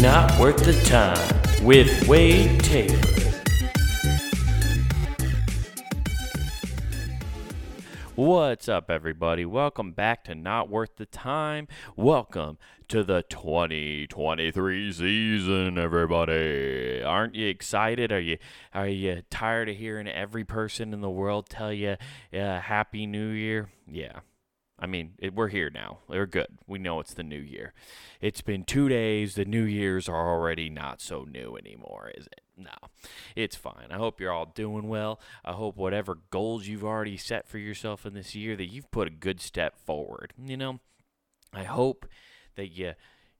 Not Worth the Time with Wade Taylor. What's up, everybody? Welcome back to Not Worth the Time. Welcome to the 2023 season, everybody. Aren't you excited? Are you are you tired of hearing every person in the world tell you uh, Happy New Year? Yeah. I mean, it, we're here now. We're good. We know it's the new year. It's been two days. The New Year's are already not so new anymore, is it? No, it's fine. I hope you're all doing well. I hope whatever goals you've already set for yourself in this year that you've put a good step forward. You know, I hope that you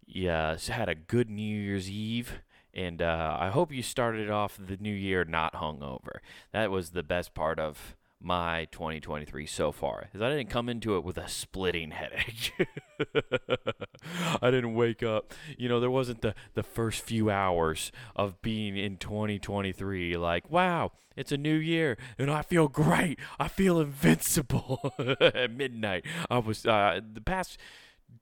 you had a good New Year's Eve. And uh, I hope you started off the new year not hungover. That was the best part of my 2023 so far is I didn't come into it with a splitting headache. I didn't wake up, you know, there wasn't the, the first few hours of being in 2023 like, wow, it's a new year and I feel great. I feel invincible at midnight. I was, uh, the past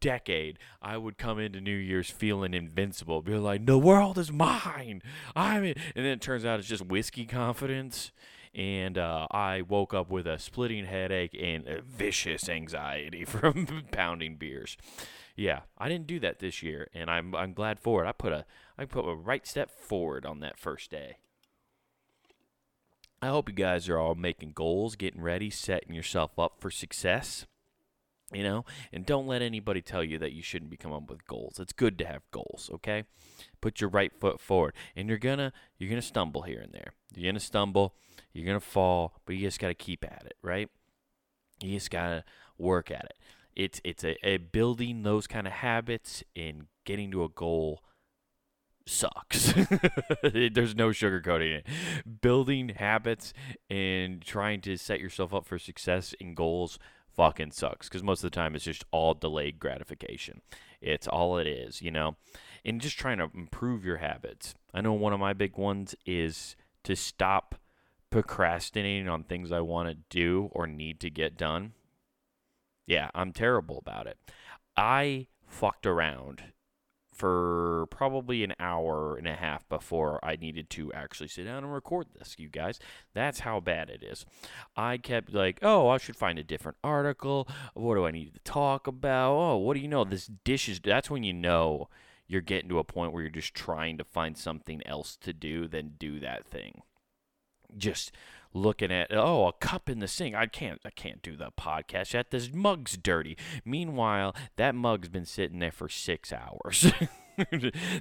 decade, I would come into New Year's feeling invincible, be like, the world is mine. I'm. And then it turns out it's just whiskey confidence and uh, I woke up with a splitting headache and vicious anxiety from pounding beers. Yeah, I didn't do that this year, and I'm I'm glad for it. I put a I put a right step forward on that first day. I hope you guys are all making goals, getting ready, setting yourself up for success. You know, and don't let anybody tell you that you shouldn't be coming up with goals. It's good to have goals, okay? Put your right foot forward, and you're gonna you're gonna stumble here and there. You're gonna stumble you're going to fall, but you just got to keep at it, right? You just got to work at it. It's it's a, a building those kind of habits and getting to a goal sucks. There's no sugarcoating it. Building habits and trying to set yourself up for success in goals fucking sucks because most of the time it's just all delayed gratification. It's all it is, you know? And just trying to improve your habits. I know one of my big ones is to stop procrastinating on things I want to do or need to get done. Yeah, I'm terrible about it. I fucked around for probably an hour and a half before I needed to actually sit down and record this, you guys. That's how bad it is. I kept like, oh, I should find a different article. What do I need to talk about? Oh, what do you know? This dish is. That's when you know you're getting to a point where you're just trying to find something else to do than do that thing just looking at oh a cup in the sink. I can't i can't do the podcast. Yet this mug's dirty. Meanwhile that mug's been sitting there for six hours.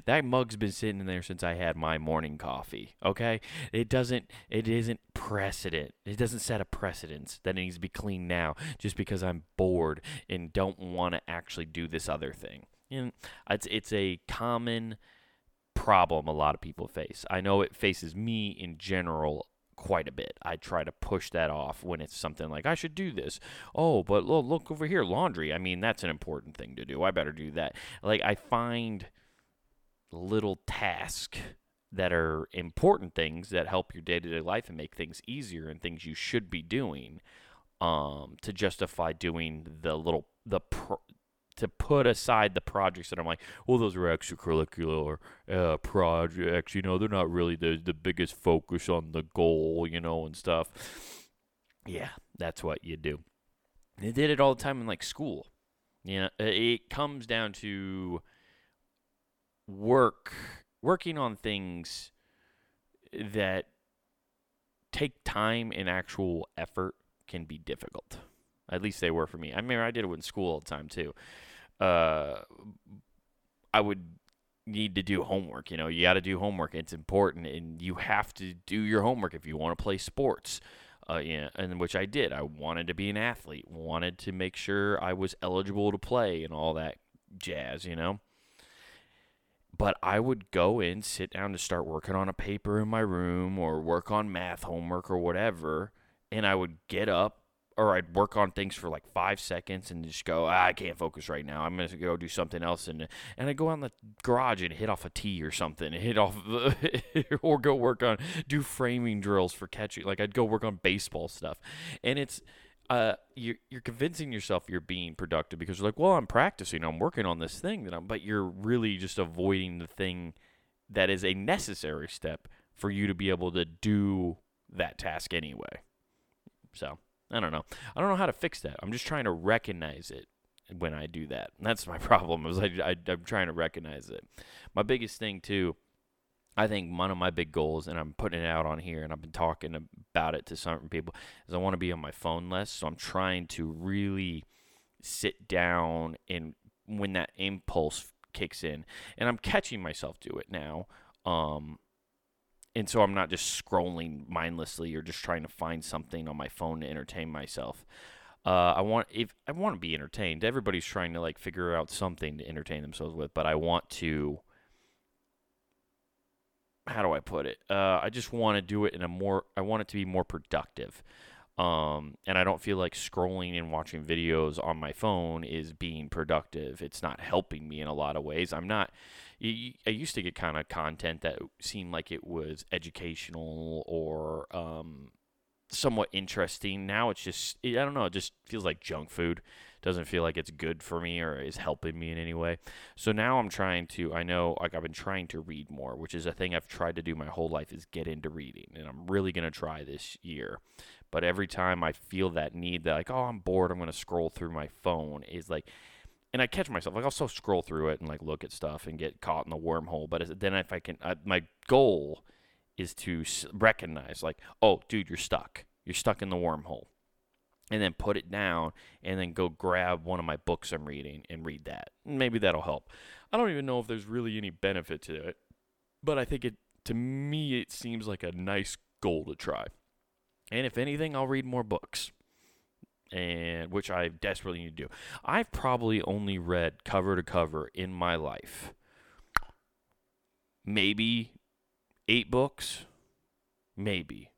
That mug's been sitting there since i had my morning coffee okay? It doesn't it isn't precedent it doesn't set a precedence that it needs to be cleaned now just because i'm bored and don't want to actually do this other thing. It's it's a common problem a lot of people face. I know it faces me in general quite a bit. I try to push that off when it's something like I should do this. Oh, but look, look over here, laundry. I mean, that's an important thing to do. I better do that. Like I find little tasks that are important things that help your day-to-day life and make things easier and things you should be doing um, to justify doing the little the pro- to put aside the projects that I'm like, well, those are extracurricular uh, projects. You know, they're not really the the biggest focus on the goal. You know, and stuff. Yeah, that's what you do. They did it all the time in like school. You know, it comes down to work, working on things that take time and actual effort can be difficult. At least they were for me. I mean, I did it in school all the time too uh, I would need to do homework. You know, you got to do homework. It's important, and you have to do your homework if you want to play sports. Uh, yeah, and which I did. I wanted to be an athlete, wanted to make sure I was eligible to play and all that jazz, you know. But I would go in, sit down to start working on a paper in my room or work on math homework or whatever, and I would get up, or I'd work on things for like five seconds and just go, ah, I can't focus right now. I'm gonna go do something else, and and I go out in the garage and hit off a tee or something, hit off, or go work on do framing drills for catching. Like I'd go work on baseball stuff, and it's uh, you're you're convincing yourself you're being productive because you're like, well, I'm practicing, I'm working on this thing that I'm, but you're really just avoiding the thing that is a necessary step for you to be able to do that task anyway. So I don't know. I don't know how to fix that. I'm just trying to recognize it when I do that. And that's my problem. Is I, I I'm trying to recognize it. My biggest thing too. I think one of my big goals, and I'm putting it out on here, and I've been talking about it to certain people, is I want to be on my phone less. So I'm trying to really sit down and when that impulse kicks in, and I'm catching myself do it now. Um, and so I'm not just scrolling mindlessly or just trying to find something on my phone to entertain myself. Uh, I want if I want to be entertained. Everybody's trying to like figure out something to entertain themselves with, but I want to. How do I put it? Uh, I just want to do it in a more. I want it to be more productive. Um, and I don't feel like scrolling and watching videos on my phone is being productive. It's not helping me in a lot of ways. I'm not. I used to get kind of content that seemed like it was educational or um, somewhat interesting. Now it's just I don't know. It just feels like junk food. Doesn't feel like it's good for me or is helping me in any way. So now I'm trying to. I know like I've been trying to read more, which is a thing I've tried to do my whole life is get into reading, and I'm really gonna try this year. But every time I feel that need, that like oh I'm bored, I'm gonna scroll through my phone is like and I catch myself like I'll still scroll through it and like look at stuff and get caught in the wormhole. But then if I can, uh, my goal is to recognize like, oh, dude, you're stuck. You're stuck in the wormhole, and then put it down and then go grab one of my books I'm reading and read that. Maybe that'll help. I don't even know if there's really any benefit to it, but I think it to me it seems like a nice goal to try. And if anything, I'll read more books and which I desperately need to do. I've probably only read cover to cover in my life. Maybe eight books, maybe.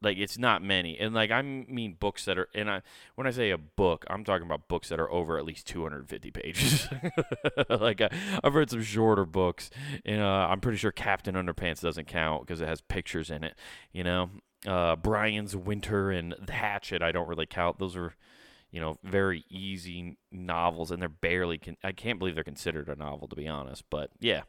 Like it's not many, and like I mean books that are, and I when I say a book, I'm talking about books that are over at least 250 pages. like I, have read some shorter books, and uh, I'm pretty sure Captain Underpants doesn't count because it has pictures in it. You know, uh, Brian's Winter and The Hatchet, I don't really count. Those are, you know, very easy novels, and they're barely. Con- I can't believe they're considered a novel, to be honest. But yeah.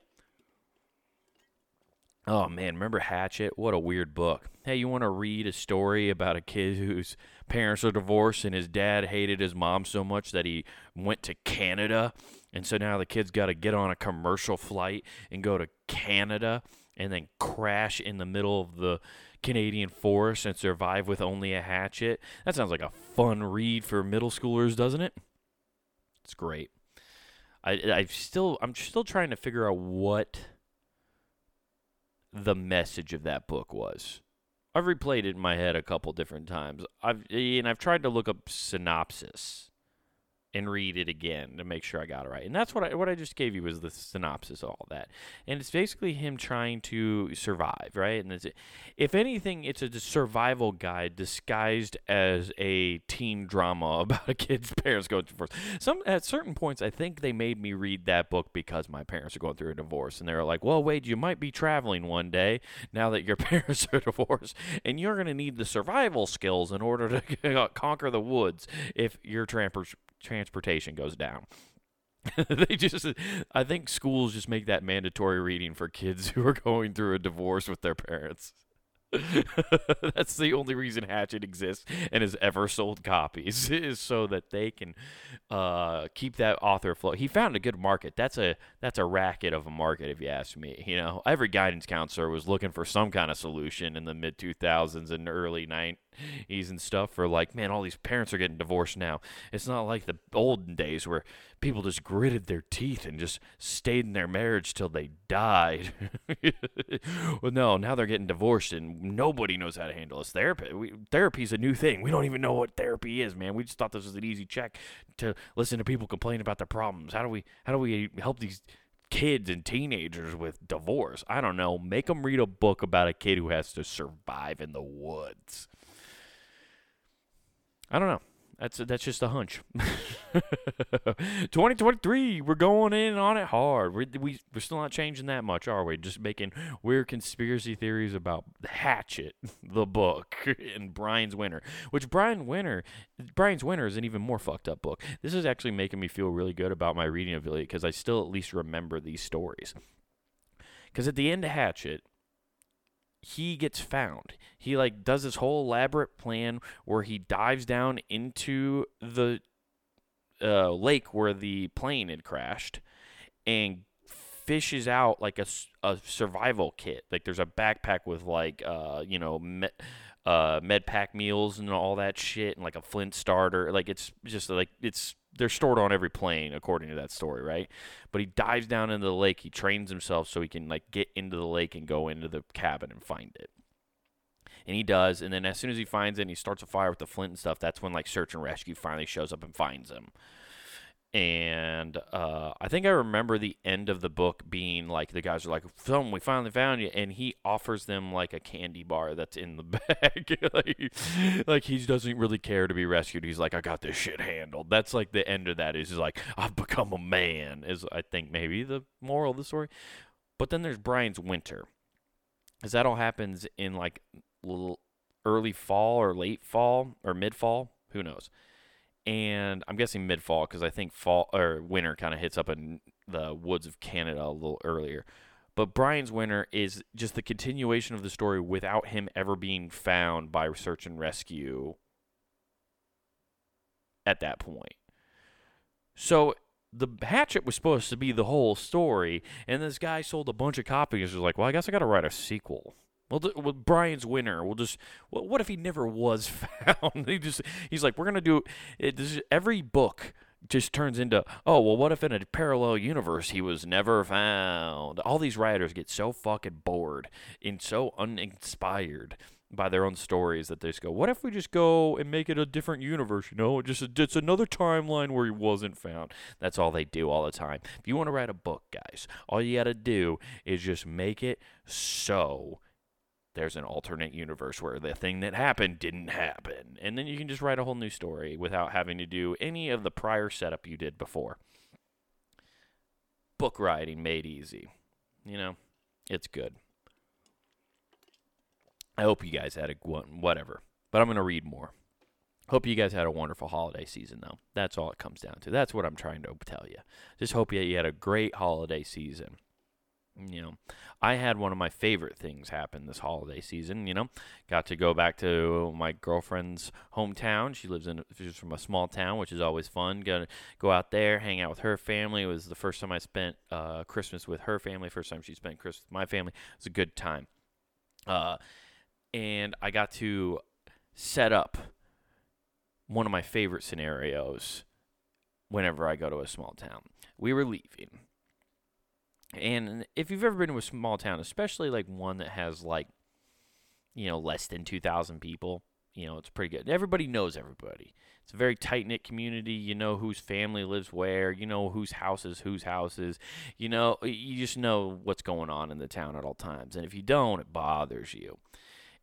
Oh man, remember Hatchet? What a weird book. Hey, you want to read a story about a kid whose parents are divorced and his dad hated his mom so much that he went to Canada, and so now the kid's got to get on a commercial flight and go to Canada and then crash in the middle of the Canadian forest and survive with only a hatchet. That sounds like a fun read for middle schoolers, doesn't it? It's great. I I still I'm still trying to figure out what the message of that book was. I've replayed it in my head a couple different times. I've and I've tried to look up synopsis and read it again to make sure I got it right. And that's what I what I just gave you was the synopsis of all that. And it's basically him trying to survive, right? And if anything, it's a survival guide disguised as a teen drama about a kid's parents going through divorce. Some at certain points, I think they made me read that book because my parents are going through a divorce, and they were like, "Well, Wade, you might be traveling one day now that your parents are divorced, and you're going to need the survival skills in order to conquer the woods if your trampers transportation goes down. they just I think schools just make that mandatory reading for kids who are going through a divorce with their parents. That's the only reason Hatchet exists and has ever sold copies is so that they can uh, keep that author afloat. He found a good market. That's a that's a racket of a market, if you ask me. You know, every guidance counselor was looking for some kind of solution in the mid 2000s and early 90s and stuff for like, man, all these parents are getting divorced now. It's not like the olden days where people just gritted their teeth and just stayed in their marriage till they died. well, no, now they're getting divorced and nobody knows how to handle this. Therapy, we, therapy's a new thing. We don't even know what therapy is, man. We just thought this was an easy check to listen to people complain about their problems. How do we, how do we help these kids and teenagers with divorce? I don't know. Make them read a book about a kid who has to survive in the woods. I don't know. That's that's just a hunch. 2023, we're going in on it hard. We're, we we're still not changing that much, are we? Just making weird conspiracy theories about Hatchet, the book, and Brian's Winter. Which Brian Winter, Brian's Winter is an even more fucked up book. This is actually making me feel really good about my reading ability because I still at least remember these stories. Because at the end of Hatchet, he gets found. He like does this whole elaborate plan where he dives down into the uh, lake where the plane had crashed and fishes out like a, a survival kit. Like there's a backpack with like uh you know med, uh med pack meals and all that shit and like a flint starter. Like it's just like it's they're stored on every plane according to that story, right? But he dives down into the lake. He trains himself so he can like get into the lake and go into the cabin and find it. And he does, and then as soon as he finds it, and he starts a fire with the flint and stuff. That's when like search and rescue finally shows up and finds him and uh, I think I remember the end of the book being like the guys are like, "Son, we finally found you," and he offers them like a candy bar that's in the bag, like, like he doesn't really care to be rescued. He's like, "I got this shit handled." That's like the end of that. Is he's like, "I've become a man." Is I think maybe the moral of the story. But then there's Brian's winter, because that all happens in like early fall or late fall or mid fall. Who knows? And I'm guessing mid fall because I think fall or winter kind of hits up in the woods of Canada a little earlier. But Brian's winter is just the continuation of the story without him ever being found by search and rescue at that point. So the hatchet was supposed to be the whole story, and this guy sold a bunch of copies. Was like, "Well, I guess I got to write a sequel." Well, with Brian's Winter, we'll just. Well, what if he never was found? he just. He's like, we're gonna do it. This, every book just turns into, oh well, what if in a parallel universe he was never found? All these writers get so fucking bored and so uninspired by their own stories that they just go, what if we just go and make it a different universe? You know, just it's another timeline where he wasn't found. That's all they do all the time. If you want to write a book, guys, all you got to do is just make it so there's an alternate universe where the thing that happened didn't happen. And then you can just write a whole new story without having to do any of the prior setup you did before. Book writing made easy. You know, it's good. I hope you guys had a whatever, but I'm going to read more. Hope you guys had a wonderful holiday season, though. That's all it comes down to. That's what I'm trying to tell you. Just hope you had a great holiday season you know, I had one of my favorite things happen this holiday season. You know, got to go back to my girlfriend's hometown. She lives in, she's from a small town, which is always fun. Go go out there, hang out with her family. It was the first time I spent uh, Christmas with her family. First time she spent Christmas with my family. It was a good time. Uh, and I got to set up one of my favorite scenarios whenever I go to a small town. We were leaving and if you've ever been to a small town, especially like one that has like, you know, less than 2,000 people, you know, it's pretty good. Everybody knows everybody. It's a very tight knit community. You know whose family lives where. You know whose house is whose house is. You know, you just know what's going on in the town at all times. And if you don't, it bothers you.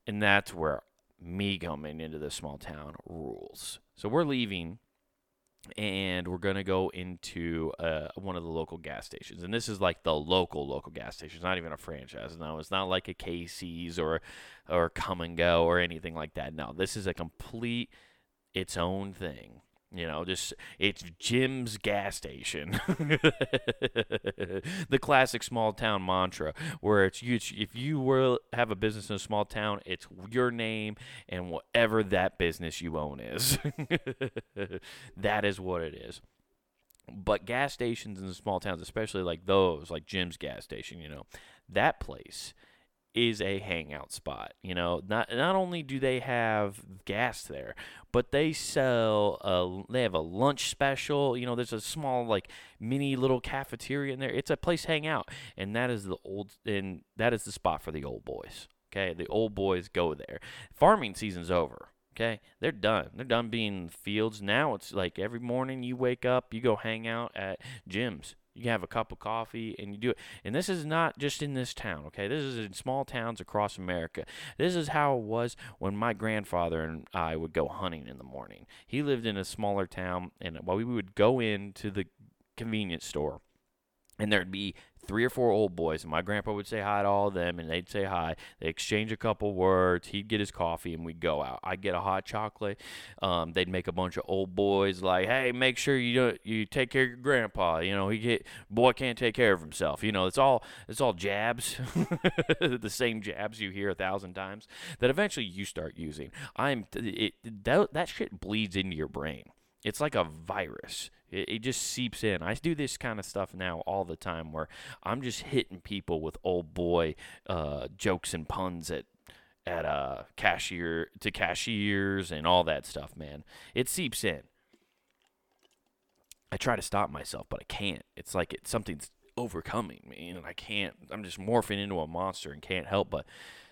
And that's where me coming into this small town rules. So we're leaving and we're gonna go into uh, one of the local gas stations, and this is like the local local gas station. It's not even a franchise. No, it's not like a Casey's or or Kum & Go or anything like that. No, this is a complete its own thing. You know, just it's Jim's gas station. the classic small town mantra, where it's you. If you were have a business in a small town, it's your name and whatever that business you own is. that is what it is. But gas stations in the small towns, especially like those, like Jim's gas station, you know, that place is a hangout spot. You know, not not only do they have gas there, but they sell a, they have a lunch special. You know, there's a small like mini little cafeteria in there. It's a place hang out, and that is the old and that is the spot for the old boys. Okay, the old boys go there. Farming season's over. Okay, they're done. They're done being in the fields. Now it's like every morning you wake up, you go hang out at Jim's You can have a cup of coffee and you do it. And this is not just in this town, okay? This is in small towns across America. This is how it was when my grandfather and I would go hunting in the morning. He lived in a smaller town, and while we would go into the convenience store, and there'd be three or four old boys, and my grandpa would say hi to all of them, and they'd say hi. They exchange a couple words. He'd get his coffee, and we'd go out. I'd get a hot chocolate. Um, they'd make a bunch of old boys like, "Hey, make sure you you take care of your grandpa. You know, he get boy can't take care of himself. You know, it's all it's all jabs, the same jabs you hear a thousand times that eventually you start using. I'm it that that shit bleeds into your brain. It's like a virus. It, it just seeps in. I do this kind of stuff now all the time where I'm just hitting people with old boy uh, jokes and puns at at uh cashier to cashiers and all that stuff, man. It seeps in. I try to stop myself, but I can't. It's like it something's overcoming me and I can't I'm just morphing into a monster and can't help but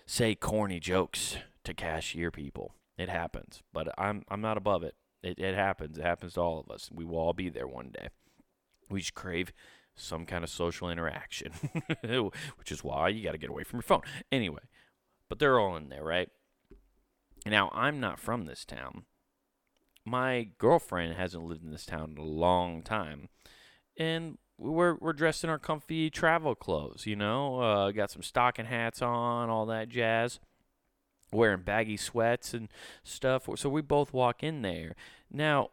say corny jokes to cashier people. It happens, but I'm I'm not above it. It, it happens. It happens to all of us. We will all be there one day. We just crave some kind of social interaction, which is why you got to get away from your phone. Anyway, but they're all in there, right? Now, I'm not from this town. My girlfriend hasn't lived in this town in a long time. And we're, we're dressed in our comfy travel clothes, you know? Uh, got some stocking hats on, all that jazz wearing baggy sweats and stuff. So we both walk in there. Now,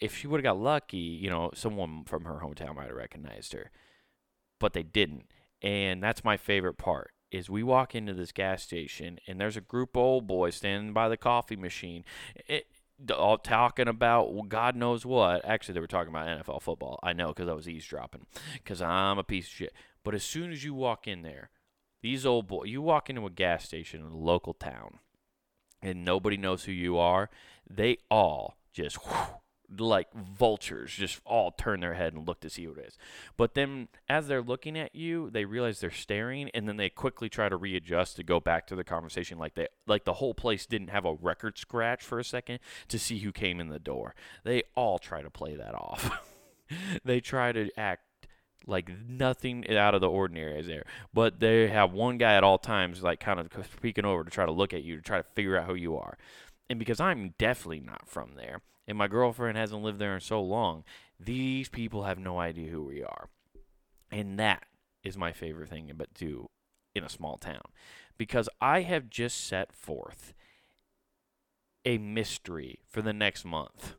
if she would have got lucky, you know, someone from her hometown might have recognized her, but they didn't. And that's my favorite part is we walk into this gas station and there's a group of old boys standing by the coffee machine. Eh, it, all talking about well, God knows what. Actually, they were talking about NFL football. I know because I was eavesdropping because I'm a piece of shit. But as soon as you walk in there, these old boys, you walk into a gas station in a local town and nobody knows who you are, they all just like vultures just all turn their head and look to see who it is. But then as they're looking at you, they realize they're staring and then they quickly try to readjust to go back to the conversation like they like the whole place didn't have a record scratch for a second to see who came in the door. They all try to play that off. they try to act like nothing out of the ordinary is there. But they have one guy at all times, like kind of peeking over to try to look at you to try to figure out who you are. And because I'm definitely not from there, and my girlfriend hasn't lived there in so long, these people have no idea who we are. And that is my favorite thing about do in a small town. Because I have just set forth a mystery for the next month.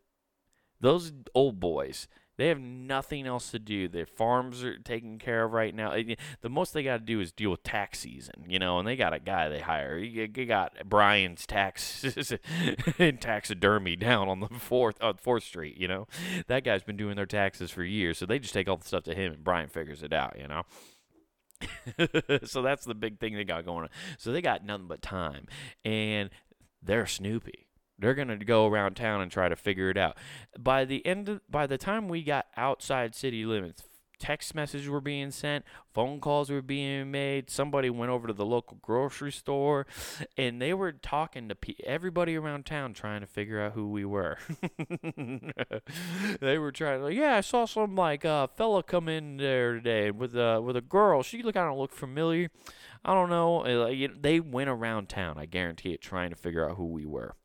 Those old boys they have nothing else to do. Their farms are taken care of right now. The most they got to do is deal with tax season, you know, and they got a guy they hire. You got Brian's tax taxidermy down on the fourth on Fourth Street, you know. That guy's been doing their taxes for years, so they just take all the stuff to him, and Brian figures it out, you know. so that's the big thing they got going on. So they got nothing but time, and they're Snoopy. They're going to go around town and try to figure it out. By the end of, by the time we got outside city limits, text messages were being sent, phone calls were being made. Somebody went over to the local grocery store and they were talking to pe- everybody around town trying to figure out who we were. they were trying like, yeah, I saw some like uh, fella come in there today with a with a girl. She look kind of look familiar. I don't know. Uh, they went around town, I guarantee it, trying to figure out who we were.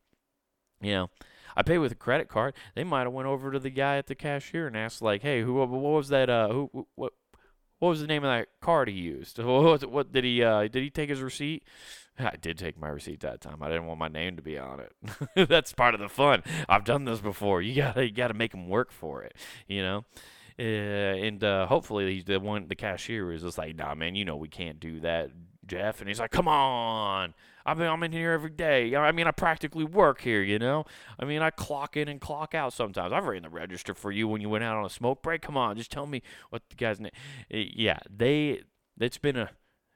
You know, I pay with a credit card. They might have went over to the guy at the cashier and asked like, "Hey, who? What was that? Uh, who? What? What was the name of that card he used? What, what did he? Uh, did he take his receipt? I did take my receipt that time. I didn't want my name to be on it. That's part of the fun. I've done this before. You gotta, you gotta make them work for it. You know. Uh, and uh, hopefully he's the one the cashier is just like nah man you know we can't do that jeff and he's like come on I mean, I'm in here every day. I mean, I practically work here, you know? I mean, I clock in and clock out sometimes. I've ran the register for you when you went out on a smoke break. Come on, just tell me what the guy's name. Eh, yeah, they. It's been a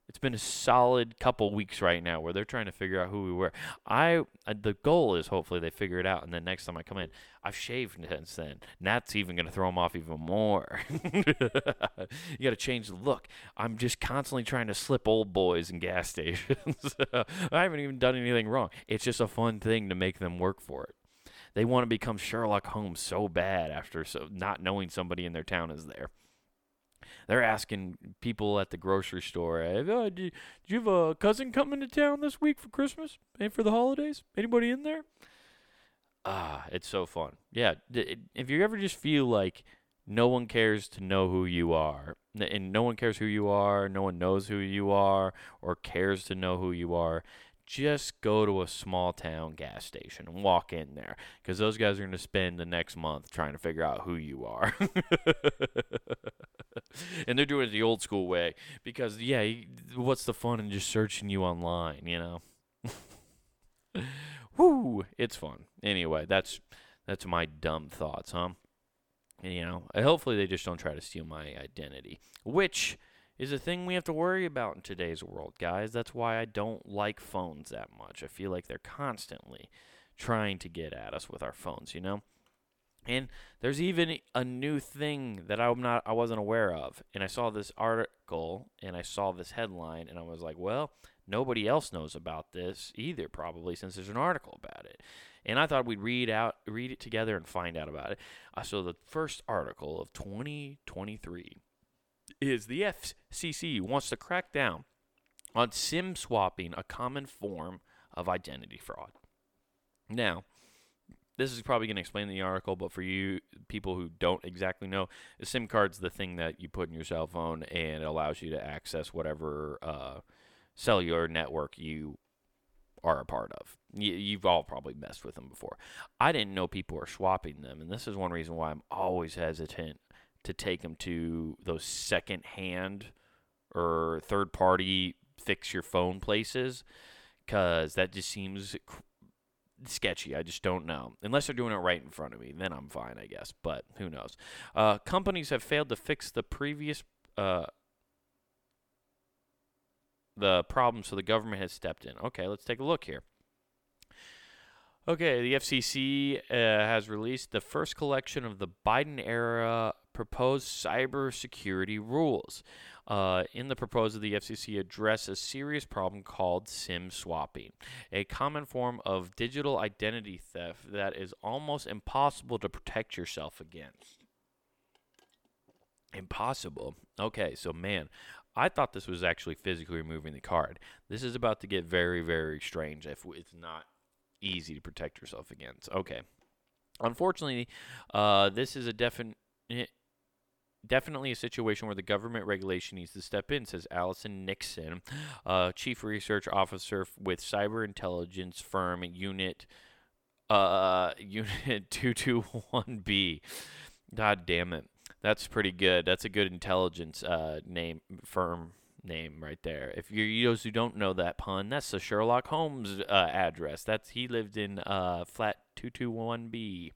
it's been a solid couple weeks right now where they're trying to figure out who we were. I uh, the goal is hopefully they figure it out, and then next time I come in, I've shaved since then. And that's even to throw them off even more. you got to change the look. I'm just constantly trying to slip old boys in gas stations. I haven't even done anything wrong. It's just a fun thing to make them work for it. They want to become Sherlock Holmes so bad after so not knowing somebody in their town is there. They're asking people at the grocery store, oh, do, do you have a cousin coming to town this week for Christmas and for the holidays? Anybody in there? Ah, it's so fun. Yeah, if you ever just feel like no one cares to know who you are, and no one cares who you are, no one knows who you are, or cares to know who you are, just go to a small town gas station and walk in there because those guys are going to spend the next month trying to figure out who you are. and they're doing it the old school way because, yeah, what's the fun in just searching you online, you know? Whoo, it's fun. Anyway, that's that's my dumb thoughts, huh? And, you know, hopefully they just don't try to steal my identity, which is a thing we have to worry about in today's world, guys. That's why I don't like phones that much. I feel like they're constantly trying to get at us with our phones, you know? And there's even a new thing that I'm not I wasn't aware of. And I saw this article and I saw this headline and I was like, well, nobody else knows about this either probably since there's an article about it. And I thought we'd read out read it together and find out about it. Uh, I saw the first article of 2023 is the FCC wants to crack down on SIM swapping, a common form of identity fraud. Now, this is probably going to explain the article, but for you people who don't exactly know, a SIM card's the thing that you put in your cell phone and it allows you to access whatever uh, cellular network you are a part of. You, have all probably messed with them before. I didn't know people were swapping them, and this is one reason why I'm always hesitant to take them to those second hand or third party fix your phone places because that just seems sketchy. I just don't know. Unless they're doing it right in front of me, then I'm fine, I guess. But who knows? Uh, companies have failed to fix the previous uh, the problem, so the government has stepped in. Okay, let's take a look here. Okay, the FCC uh, has released the first collection of the Biden era proposed cybersecurity rules. Uh, in the proposal, the FCC address a serious problem called SIM swapping, a common form of digital identity theft that is almost impossible to protect yourself against. Impossible. Okay, so man, I thought this was actually physically removing the card. This is about to get very, very strange if it's not easy to protect yourself against. Okay. Unfortunately, uh, this is a definite definitely a situation where the government regulation needs to step in, says Allison Nixon, uh, chief research officer with cyber intelligence firm Unit uh, Unit 221B. God damn it. That's pretty good. That's a good intelligence uh, name firm name right there. If you're those who don't know that pun, that's the Sherlock Holmes uh, address. That's he lived in uh, flat 221B.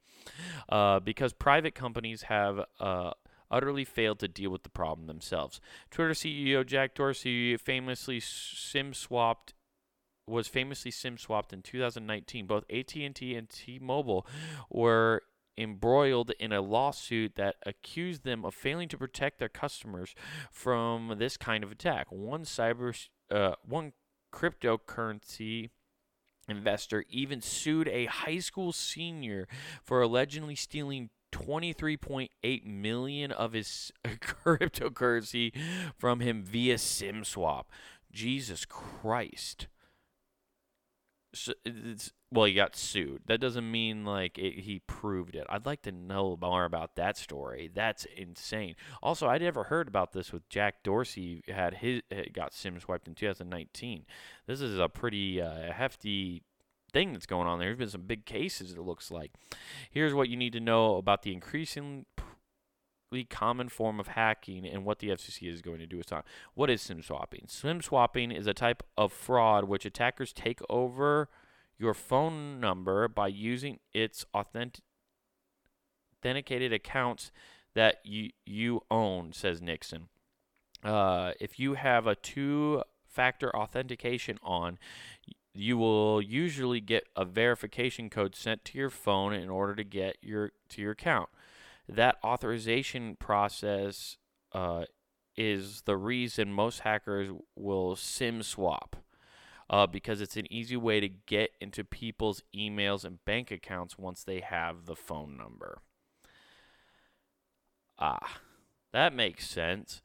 Uh, because private companies have uh, utterly failed to deal with the problem themselves. Twitter CEO Jack Dorsey famously sim swapped was famously sim swapped in 2019. Both AT&T and T-Mobile were embroiled in a lawsuit that accused them of failing to protect their customers from this kind of attack. One cyber uh, one cryptocurrency investor even sued a high school senior for allegedly stealing 23.8 million of his cryptocurrency from him via sim swap Jesus Christ. So well, he got sued. That doesn't mean like it, he proved it. I'd like to know more about that story. That's insane. Also, I'd never heard about this with Jack Dorsey had his got sim swiped in 2019. This is a pretty uh, hefty thing that's going on there. There's been some big cases, it looks like. Here's what you need to know about the increasingly common form of hacking and what the FCC is going to do with time. What is SIM swapping? SIM swapping is a type of fraud which attackers take over your phone number by using its authentic authenticated accounts that you you own, says Nixon. Uh, if you have a two-factor authentication on, you will usually get a verification code sent to your phone in order to get your to your account. That authorization process uh, is the reason most hackers will SIM swap. Uh, because it's an easy way to get into people's emails and bank accounts once they have the phone number. Ah, that makes sense.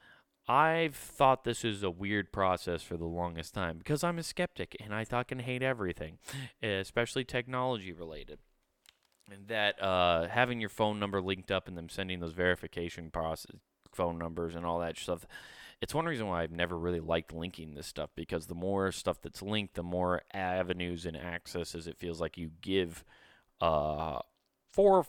I've thought this is a weird process for the longest time because I'm a skeptic and I fucking hate everything, especially technology related. And that uh, having your phone number linked up and them sending those verification process phone numbers and all that stuff. It's one reason why I've never really liked linking this stuff because the more stuff that's linked, the more avenues and accesses it feels like you give uh, for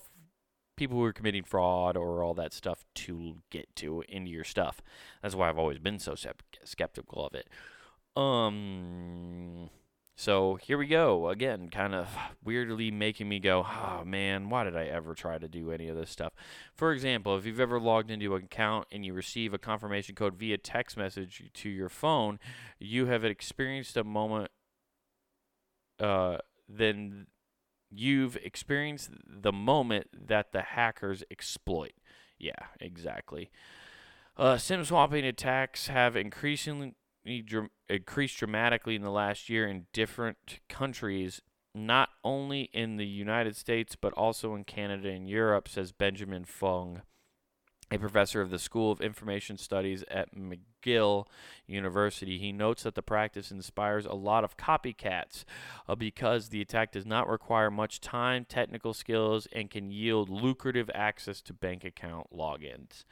people who are committing fraud or all that stuff to get to into your stuff. That's why I've always been so skeptical of it. Um, so here we go again, kind of weirdly making me go, oh man, why did I ever try to do any of this stuff? For example, if you've ever logged into an account and you receive a confirmation code via text message to your phone, you have experienced a moment. Uh, then you've experienced the moment that the hackers exploit. Yeah, exactly. Uh, SIM swapping attacks have increasingly increased dramatically in the last year in different countries, not only in the United States but also in Canada and Europe, says Benjamin Fung a professor of the School of Information Studies at McGill University. He notes that the practice inspires a lot of copycats uh, because the attack does not require much time, technical skills, and can yield lucrative access to bank account logins.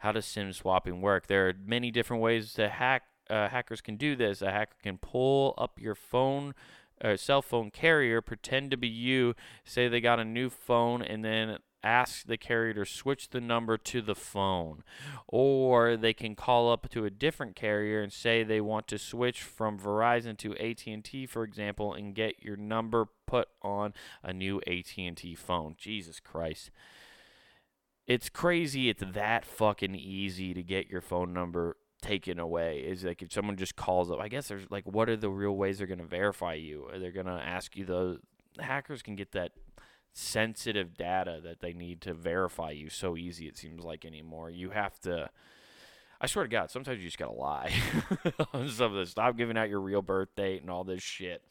How does SIM swapping work? There are many different ways to hack. Uh, hackers can do this. A hacker can pull up your phone uh, cell phone carrier, pretend to be you, say they got a new phone, and then ask the carrier to switch the number to the phone. Or they can call up to a different carrier and say they want to switch from Verizon to AT&T for example and get your number put on a new AT&T phone. Jesus Christ. It's crazy it's that fucking easy to get your phone number taken away is like if someone just calls up i guess there's like what are the real ways they're going to verify you are they going to ask you the hackers can get that sensitive data that they need to verify you so easy it seems like anymore. You have to I swear to God, sometimes you just gotta lie on some of this. Stop giving out your real birth date and all this shit.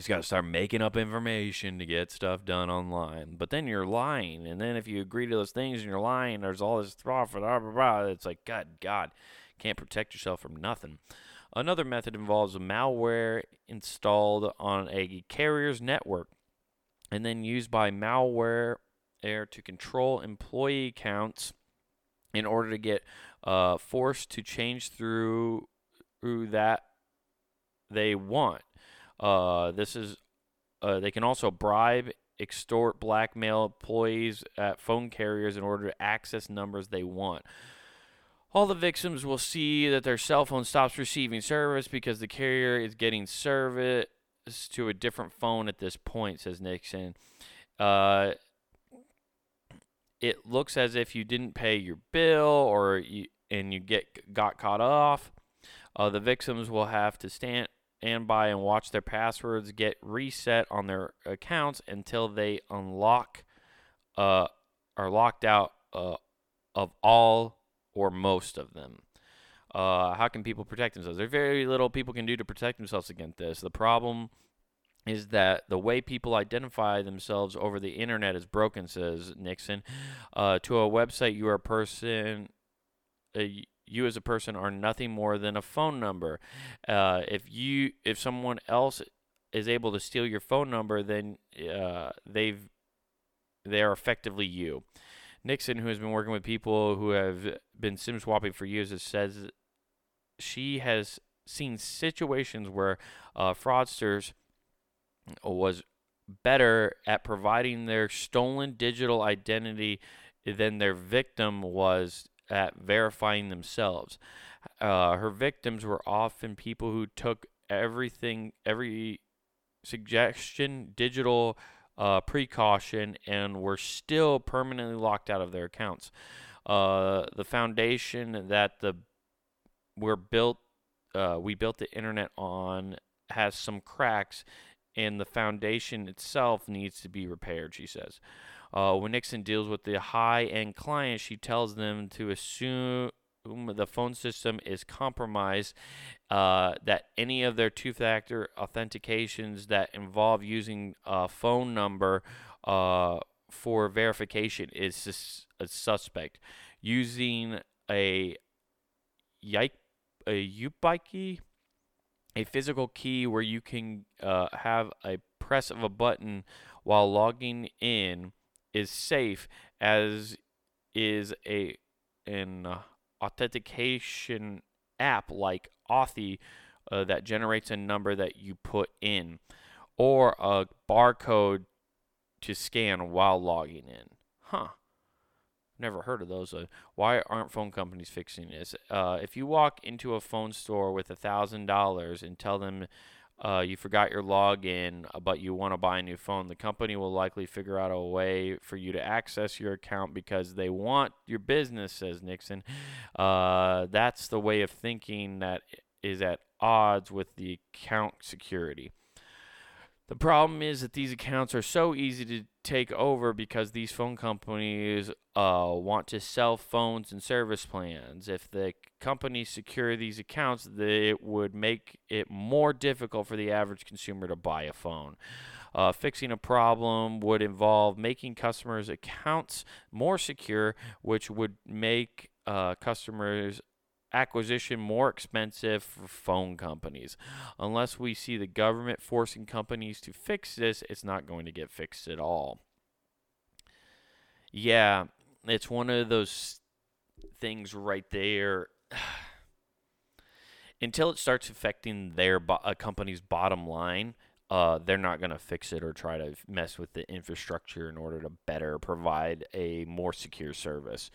You just gotta start making up information to get stuff done online. But then you're lying, and then if you agree to those things and you're lying, there's all this stuff. Blah, blah, blah. It's like God, God, can't protect yourself from nothing. Another method involves malware installed on a carrier's network and then used by malware to control employee accounts in order to get uh, forced to change through, through that they want. Uh, this is uh, they can also bribe, extort, blackmail employees at phone carriers in order to access numbers they want. All the victims will see that their cell phone stops receiving service because the carrier is getting service to a different phone at this point, says Nixon. Uh, it looks as if you didn't pay your bill or you, and you get got caught off. Uh, the victims will have to stand and by and watch their passwords get reset on their accounts until they unlock uh, are locked out uh, of all or most of them. Uh, how can people protect themselves? There's very little people can do to protect themselves against this. The problem is that the way people identify themselves over the internet is broken, says Nixon. Uh, to a website, you are a person. Uh, you as a person are nothing more than a phone number. Uh, if you, if someone else is able to steal your phone number, then uh, they've they are effectively you. Nixon, who has been working with people who have been SIM swapping for years, says she has seen situations where uh, fraudsters was better at providing their stolen digital identity than their victim was at verifying themselves. Uh, her victims were often people who took everything, every suggestion, digital uh, precaution and were still permanently locked out of their accounts. Uh, the foundation that the we're built, uh, we built the internet on has some cracks, and the foundation itself needs to be repaired. She says. Uh, when Nixon deals with the high-end clients, she tells them to assume the phone system is compromised, uh, that any of their two factor authentications that involve using a phone number uh, for verification is sus- a suspect. Using a yike a YubiKey, a physical key where you can uh, have a press of a button while logging in is safe as is a an uh, authentication app like Authy uh, that generates a number that you put in or a barcode to scan while logging in. Huh. Never heard of those. Uh, why aren't phone companies fixing this? Uh, if you walk into a phone store with a thousand dollars and tell them uh, you forgot your login, uh, but you want to buy a new phone, the company will likely figure out a way for you to access your account because they want your business, says Nixon. Uh, that's the way of thinking that is at odds with the account security. The problem is that these accounts are so easy to take over because these phone companies uh, want to sell phones and service plans. If the companies secure these accounts, it would make it more difficult for the average consumer to buy a phone. Uh, fixing a problem would involve making customers' accounts more secure, which would make uh, customers acquisition more expensive for phone companies. Unless we see the government forcing companies to fix this, it's not going to get fixed at all. Yeah, it's one of those things right there. Until it starts affecting their bo- a company's bottom line, uh, they're not going to fix it or try to mess with the infrastructure in order to better provide a more secure service.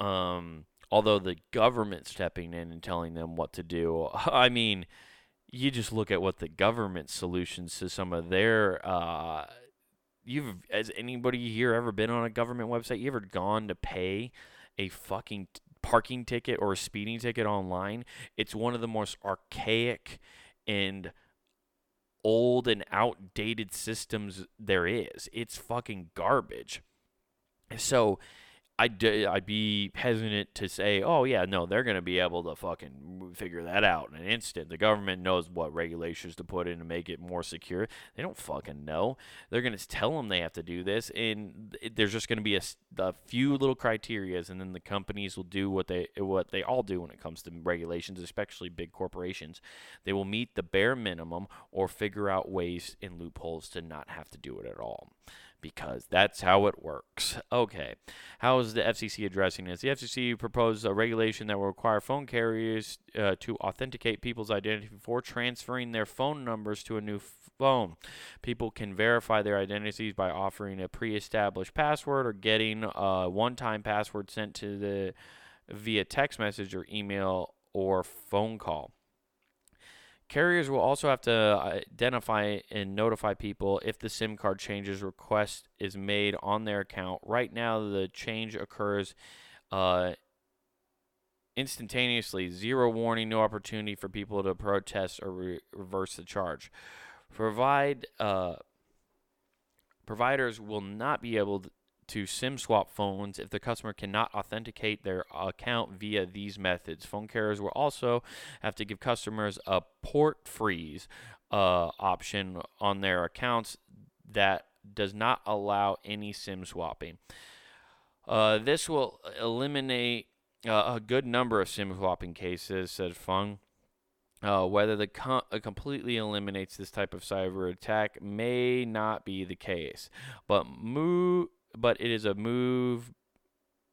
Um, although the government stepping in and telling them what to do, I mean, you just look at what the government solutions to some of their. Uh, you've has anybody here ever been on a government website? You ever gone to pay a fucking t- parking ticket or a speeding ticket online? It's one of the most archaic and old and outdated systems there is. It's fucking garbage. So I'd, I'd be hesitant to say, oh, yeah, no, they're going to be able to fucking figure that out in an instant. The government knows what regulations to put in to make it more secure. They don't fucking know. They're going to tell them they have to do this, and there's just going to be a, a few little criterias, and then the companies will do what they what they all do when it comes to regulations, especially big corporations. They will meet the bare minimum or figure out ways and loopholes to not have to do it at all because that's how it works. Okay, how is the FCC addressing this? The FCC proposed a regulation that will require phone carriers uh, to authenticate people's identity before transferring their phone numbers to a new phone. People can verify their identities by offering a pre-established password or getting a one-time password sent to the via text message or email or phone call. Carriers will also have to identify and notify people if the SIM card changes request is made on their account. Right now, the change occurs uh, instantaneously, zero warning, no opportunity for people to protest or re- reverse the charge. Provide uh, providers will not be able to SIM swap phones if the customer cannot authenticate their account via these methods. Phone carriers will also have to give customers a port freeze uh, option on their accounts that does not allow any SIM swapping. Uh, this will eliminate uh, a good number of SIM swapping cases, said Fung. Uh, whether the com- uh, completely eliminates this type of cyber attack may not be the case, but move but it is a move.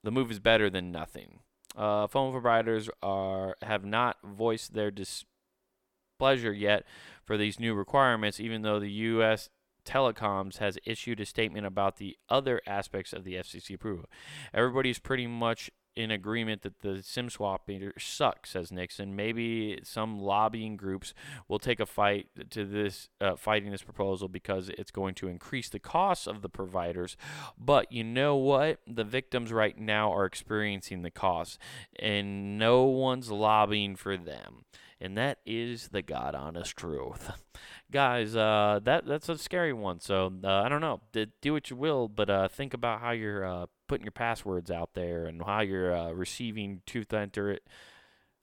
The move is better than nothing. Uh, phone providers are have not voiced their displeasure yet for these new requirements, even though the U.S. Telecoms has issued a statement about the other aspects of the FCC approval. Everybody's pretty much in agreement that the SIM swapping sucks, says Nixon. Maybe some lobbying groups will take a fight to this, uh, fighting this proposal because it's going to increase the costs of the providers. But you know what? The victims right now are experiencing the costs, and no one's lobbying for them. And that is the God honest truth. Guys, uh, that that's a scary one. So uh, I don't know. Do what you will, but uh, think about how you're uh, putting your passwords out there and how you're uh, receiving two-factor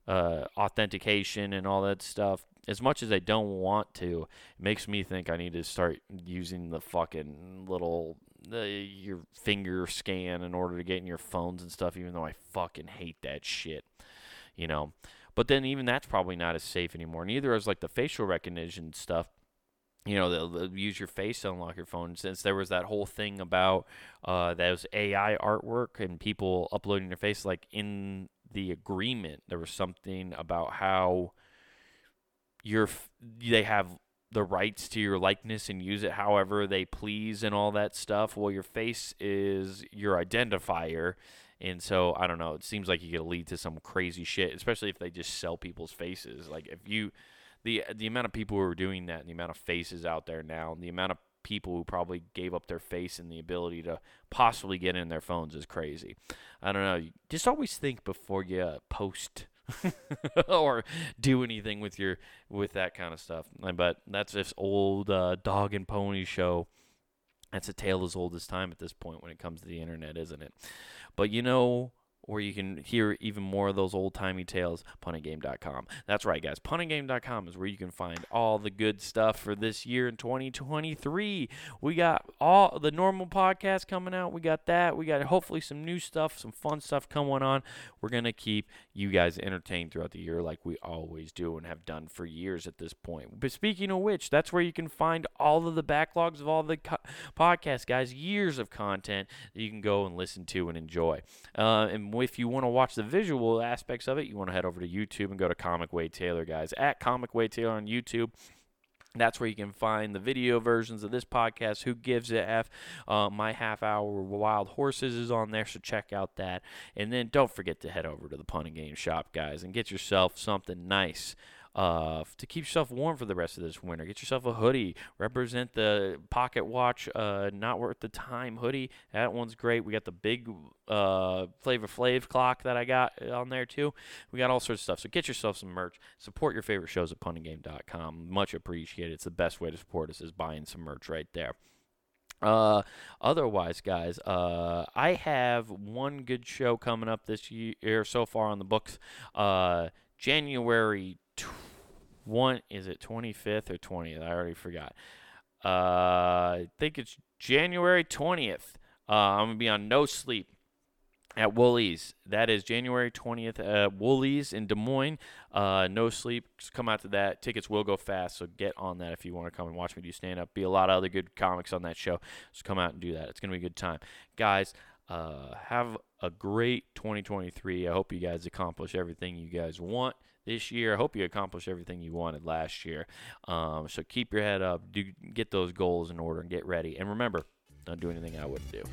uh, authentication and all that stuff. As much as I don't want to, it makes me think I need to start using the fucking little your finger scan in order to get in your phones and stuff. Even though I fucking hate that shit, you know. But then even that's probably not as safe anymore. Neither is like the facial recognition stuff. You know, they'll, they'll use your face to unlock your phone. Since there was that whole thing about uh, those AI artwork and people uploading their face, like in the agreement, there was something about how your they have the rights to your likeness and use it however they please and all that stuff. Well, your face is your identifier. And so I don't know. It seems like you could lead to some crazy shit, especially if they just sell people's faces. Like if you, the the amount of people who are doing that, and the amount of faces out there now, and the amount of people who probably gave up their face and the ability to possibly get in their phones is crazy. I don't know. Just always think before you uh, post or do anything with your with that kind of stuff. But that's this old uh, dog and pony show. That's a tale as old as time at this point when it comes to the internet, isn't it? But you know where you can hear even more of those old timey tales, puntinggame.com. That's right, guys. Puntinggame.com is where you can find all the good stuff for this year in 2023. We got all the normal podcasts coming out. We got that. We got hopefully some new stuff, some fun stuff coming on. We're going to keep you guys entertained throughout the year like we always do and have done for years at this point. But speaking of which, that's where you can find all of the backlogs of all the co- podcasts, guys. Years of content that you can go and listen to and enjoy. Uh, and if you want to watch the visual aspects of it, you want to head over to YouTube and go to Comic Way Taylor, guys. At Comic Way Taylor on YouTube. That's where you can find the video versions of this podcast. Who gives a f? Uh, my half hour wild horses is on there, so check out that. And then don't forget to head over to the punting game shop, guys, and get yourself something nice uh, to keep yourself warm for the rest of this winter. Get yourself a hoodie. Represent the Pocket Watch, uh, not worth the time hoodie. That one's great. We got the big uh, Flavor Flav clock that I got on there too. We got all sorts of stuff. So get yourself some merch. Support your favorite shows at puntinggame.com. Much appreciated. It's the best way to support us is buying some merch right there. Uh, otherwise, guys, uh, I have one good show coming up this year so far on the books. Uh, January one is it 25th or 20th? I already forgot. Uh, I think it's January 20th. Uh, I'm gonna be on No Sleep at Wooly's. That is January 20th at Wooly's in Des Moines. Uh, no Sleep. Come out to that. Tickets will go fast, so get on that if you want to come and watch me do stand up. Be a lot of other good comics on that show. So come out and do that. It's gonna be a good time, guys. Uh, have a great 2023. I hope you guys accomplish everything you guys want this year. I hope you accomplished everything you wanted last year. Um, so keep your head up, do get those goals in order, and get ready. And remember, don't do anything I wouldn't do.